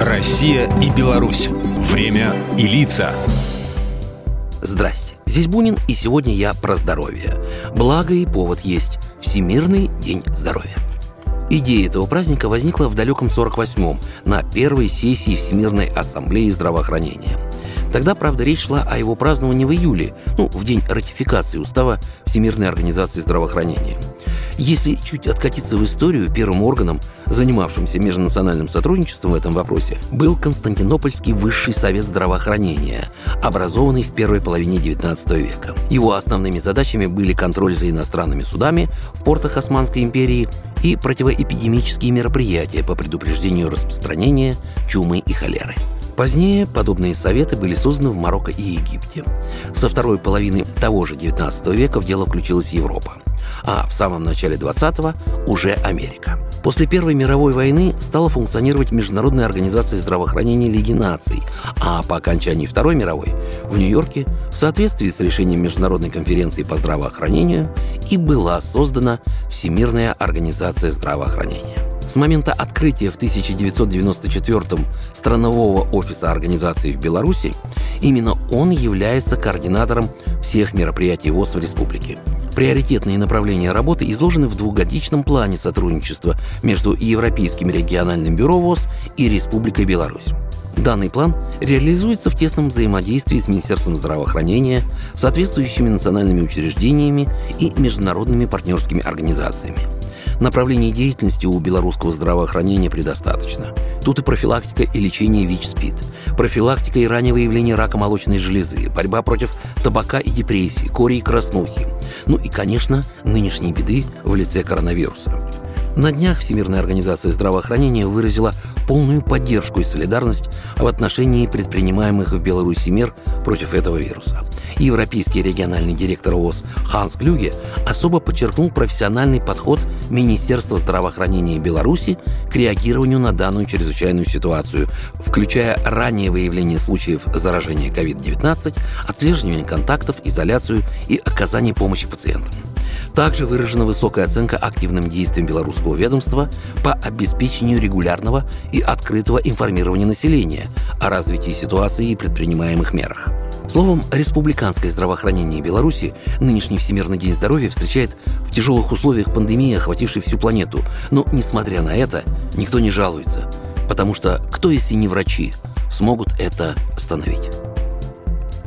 Россия и Беларусь. Время и лица. Здрасте, здесь Бунин, и сегодня я про здоровье. Благо и повод есть – Всемирный день здоровья. Идея этого праздника возникла в далеком 48-м на первой сессии Всемирной ассамблеи здравоохранения – Тогда, правда, речь шла о его праздновании в июле, ну, в день ратификации устава Всемирной организации здравоохранения. Если чуть откатиться в историю, первым органом, занимавшимся межнациональным сотрудничеством в этом вопросе, был Константинопольский высший совет здравоохранения, образованный в первой половине XIX века. Его основными задачами были контроль за иностранными судами в портах Османской империи и противоэпидемические мероприятия по предупреждению распространения чумы и холеры. Позднее подобные советы были созданы в Марокко и Египте. Со второй половины того же XIX века в дело включилась Европа, а в самом начале XX уже Америка. После Первой мировой войны стала функционировать Международная организация здравоохранения Лиги наций, а по окончании Второй мировой в Нью-Йорке в соответствии с решением Международной конференции по здравоохранению и была создана Всемирная организация здравоохранения. С момента открытия в 1994-м странового офиса организации в Беларуси именно он является координатором всех мероприятий ВОЗ в республике. Приоритетные направления работы изложены в двухгодичном плане сотрудничества между Европейским региональным бюро ВОЗ и Республикой Беларусь. Данный план реализуется в тесном взаимодействии с Министерством здравоохранения, соответствующими национальными учреждениями и международными партнерскими организациями – Направлений деятельности у белорусского здравоохранения предостаточно. Тут и профилактика и лечение ВИЧ-СПИД, профилактика и раннее выявление рака молочной железы, борьба против табака и депрессии, кори и краснухи. Ну и, конечно, нынешней беды в лице коронавируса. На днях Всемирная организация здравоохранения выразила полную поддержку и солидарность в отношении предпринимаемых в Беларуси мер против этого вируса. Европейский региональный директор ВОЗ Ханс Клюге особо подчеркнул профессиональный подход Министерства здравоохранения Беларуси к реагированию на данную чрезвычайную ситуацию, включая раннее выявление случаев заражения COVID-19, отслеживание контактов, изоляцию и оказание помощи пациентам. Также выражена высокая оценка активным действиям белорусского ведомства по обеспечению регулярного и открытого информирования населения о развитии ситуации и предпринимаемых мерах. Словом, республиканское здравоохранение Беларуси нынешний Всемирный день здоровья встречает в тяжелых условиях пандемии, охватившей всю планету. Но, несмотря на это, никто не жалуется, потому что кто, если не врачи, смогут это остановить?